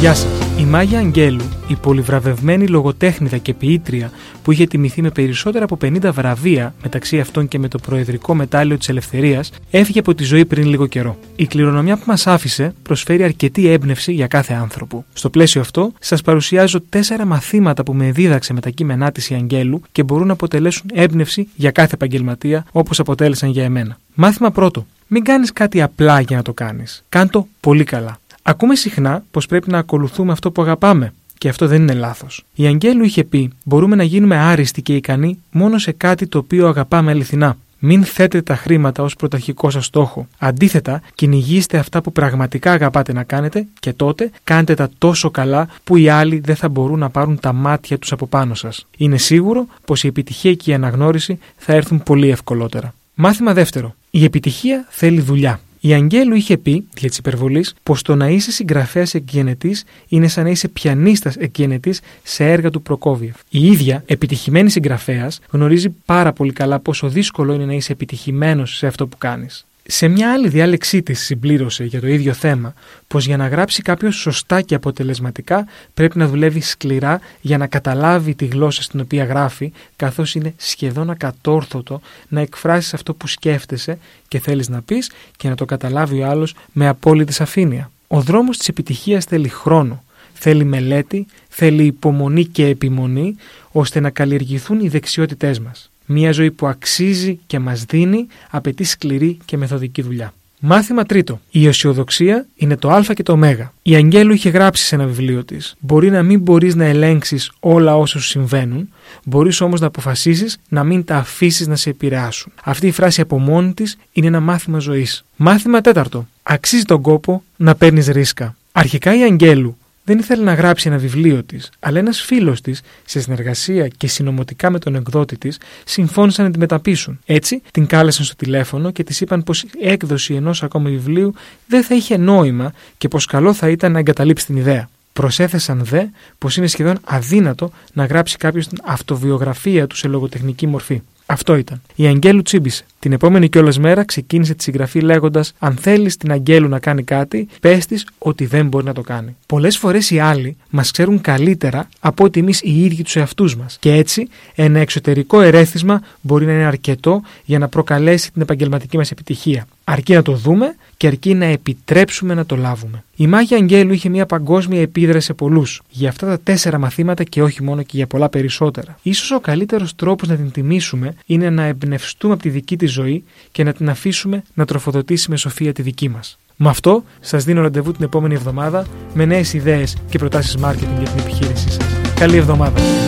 Γεια σας! Η Μάγια Αγγέλου, η πολυβραβευμένη λογοτέχνηδα και ποιήτρια που είχε τιμηθεί με περισσότερα από 50 βραβεία, μεταξύ αυτών και με το Προεδρικό Μετάλλιο της Ελευθερίας, έφυγε από τη ζωή πριν λίγο καιρό. Η κληρονομιά που μας άφησε προσφέρει αρκετή έμπνευση για κάθε άνθρωπο. Στο πλαίσιο αυτό, σας παρουσιάζω τέσσερα μαθήματα που με δίδαξε με τα κείμενά της η Αγγέλου και μπορούν να αποτελέσουν έμπνευση για κάθε επαγγελματία, όπως αποτέλεσαν για εμένα. Μάθημα πρώτο. Μην κάνεις κάτι απλά για να το κάνεις. Κάντο πολύ καλά. Ακούμε συχνά πως πρέπει να ακολουθούμε αυτό που αγαπάμε. Και αυτό δεν είναι λάθος. Η Αγγέλου είχε πει: Μπορούμε να γίνουμε άριστοι και ικανοί μόνο σε κάτι το οποίο αγαπάμε αληθινά. Μην θέτετε τα χρήματα ως πρωταρχικό σας στόχο. Αντίθετα, κυνηγήστε αυτά που πραγματικά αγαπάτε να κάνετε και τότε κάντε τα τόσο καλά που οι άλλοι δεν θα μπορούν να πάρουν τα μάτια τους από πάνω σας. Είναι σίγουρο πως η επιτυχία και η αναγνώριση θα έρθουν πολύ ευκολότερα. Μάθημα δεύτερο. Η επιτυχία θέλει δουλειά. Η Αγγέλου είχε πει, για τη υπερβολή, πως το να είσαι συγγραφέας εκγενετής είναι σαν να είσαι πιανίστας εκγενετής σε έργα του Προκόβιεφ. Η ίδια, επιτυχημένη συγγραφέας, γνωρίζει πάρα πολύ καλά πόσο δύσκολο είναι να είσαι επιτυχημένος σε αυτό που κάνεις. Σε μια άλλη διάλεξή της συμπλήρωσε για το ίδιο θέμα πως για να γράψει κάποιος σωστά και αποτελεσματικά πρέπει να δουλεύει σκληρά για να καταλάβει τη γλώσσα στην οποία γράφει, καθώς είναι σχεδόν ακατόρθωτο να εκφράσεις αυτό που σκέφτεσαι και θέλεις να πεις και να το καταλάβει ο άλλος με απόλυτη σαφήνεια. Ο δρόμος της επιτυχίας θέλει χρόνο, θέλει μελέτη, θέλει υπομονή και επιμονή ώστε να καλλιεργηθούν οι δεξιότητές μας. Μια ζωή που αξίζει και μας δίνει απαιτεί σκληρή και μεθοδική δουλειά. Μάθημα τρίτο. Η αισιοδοξία είναι το Α και το Ω. Η Αγγέλου είχε γράψει σε ένα βιβλίο της: Μπορεί να μην μπορείς να ελέγξεις όλα όσα σου συμβαίνουν, μπορείς όμως να αποφασίσεις να μην τα αφήσεις να σε επηρεάσουν. Αυτή η φράση από μόνη της είναι ένα μάθημα ζωής. Μάθημα τέταρτο. Αξίζει τον κόπο να παίρνεις ρίσκα. Αρχικά η Αγγέλου δεν ήθελε να γράψει ένα βιβλίο της, αλλά ένας φίλος της, σε συνεργασία και συνομωτικά με τον εκδότη της, συμφώνησαν να την μεταπίσουν. Έτσι, την κάλεσαν στο τηλέφωνο και της είπαν πως η έκδοση ενός ακόμα βιβλίου δεν θα είχε νόημα και πως καλό θα ήταν να εγκαταλείψει την ιδέα. Προσέθεσαν δε πως είναι σχεδόν αδύνατο να γράψει κάποιος την αυτοβιογραφία του σε λογοτεχνική μορφή. Αυτό ήταν. Η Αγγέλου τσίμπησε. Την επόμενη κιόλας μέρα ξεκίνησε τη συγγραφή λέγοντας: Αν θέλεις την Αγγέλου να κάνει κάτι, πες της ότι δεν μπορεί να το κάνει. Πολλές φορές οι άλλοι μας ξέρουν καλύτερα από ότι εμείς οι ίδιοι τους εαυτούς μας. Και έτσι, ένα εξωτερικό ερέθισμα μπορεί να είναι αρκετό για να προκαλέσει την επαγγελματική μας επιτυχία. Αρκεί να το δούμε και αρκεί να επιτρέψουμε να το λάβουμε. Η Μάγια Αγγέλου είχε μια παγκόσμια επίδραση σε πολλούς. Για αυτά τα τέσσερα μαθήματα και όχι μόνο και για πολλά περισσότερα. σω ο καλύτερος τρόπος να την τιμήσουμε είναι να εμπνευστούμε από τη δική της ζωή και να την αφήσουμε να τροφοδοτήσει με σοφία τη δική μας. Με αυτό, σας δίνω ραντεβού την επόμενη εβδομάδα με νέες ιδέες και προτάσεις marketing για την επιχείρησή σας. Καλή εβδομάδα!